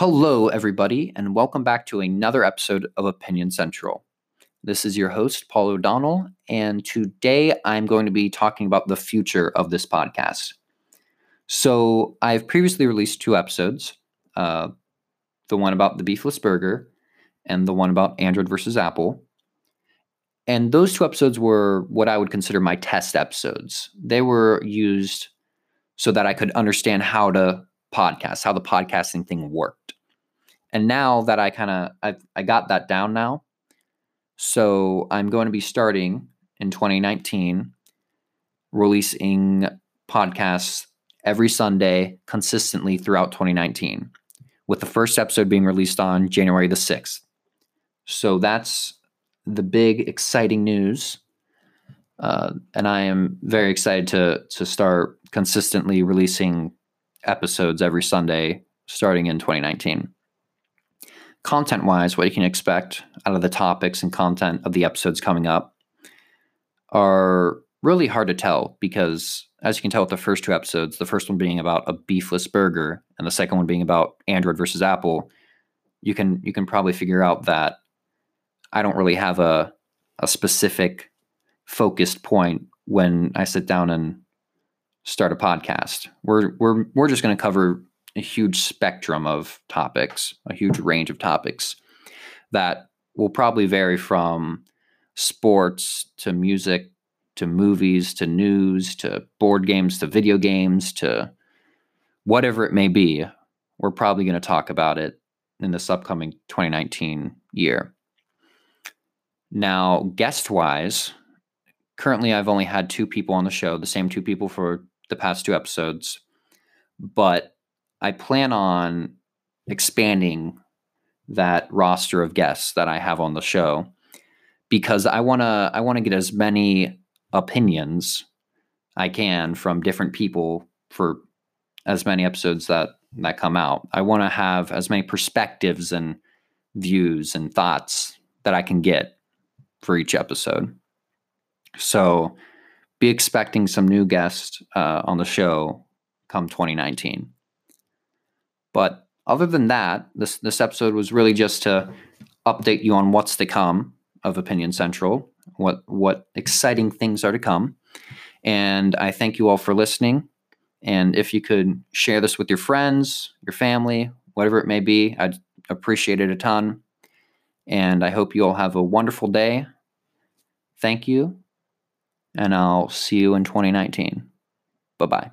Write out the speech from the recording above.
Hello, everybody, and welcome back to another episode of Opinion Central. This is your host, Paul O'Donnell, and today I'm going to be talking about the future of this podcast. So, I've previously released two episodes uh, the one about the beefless burger and the one about Android versus Apple. And those two episodes were what I would consider my test episodes. They were used so that I could understand how to podcast, how the podcasting thing worked. And now that I kind of I I got that down now, so I'm going to be starting in 2019 releasing podcasts every Sunday consistently throughout 2019, with the first episode being released on January the 6th. So that's the big exciting news. Uh, and I am very excited to to start consistently releasing episodes every Sunday starting in 2019. Content wise, what you can expect out of the topics and content of the episodes coming up are really hard to tell because, as you can tell with the first two episodes, the first one being about a beefless burger and the second one being about Android versus Apple, you can you can probably figure out that I don't really have a a specific focused point when I sit down and start a podcast. We're we're we're just going to cover a huge spectrum of topics, a huge range of topics that will probably vary from sports to music to movies to news to board games to video games to whatever it may be. We're probably going to talk about it in this upcoming 2019 year. Now, guest wise, currently I've only had two people on the show, the same two people for the past two episodes, but I plan on expanding that roster of guests that I have on the show because I want to I want to get as many opinions I can from different people for as many episodes that that come out. I want to have as many perspectives and views and thoughts that I can get for each episode. So be expecting some new guests uh, on the show come 2019. But other than that, this this episode was really just to update you on what's to come of Opinion Central, what what exciting things are to come. And I thank you all for listening. And if you could share this with your friends, your family, whatever it may be, I'd appreciate it a ton. And I hope you all have a wonderful day. Thank you. And I'll see you in 2019. Bye bye.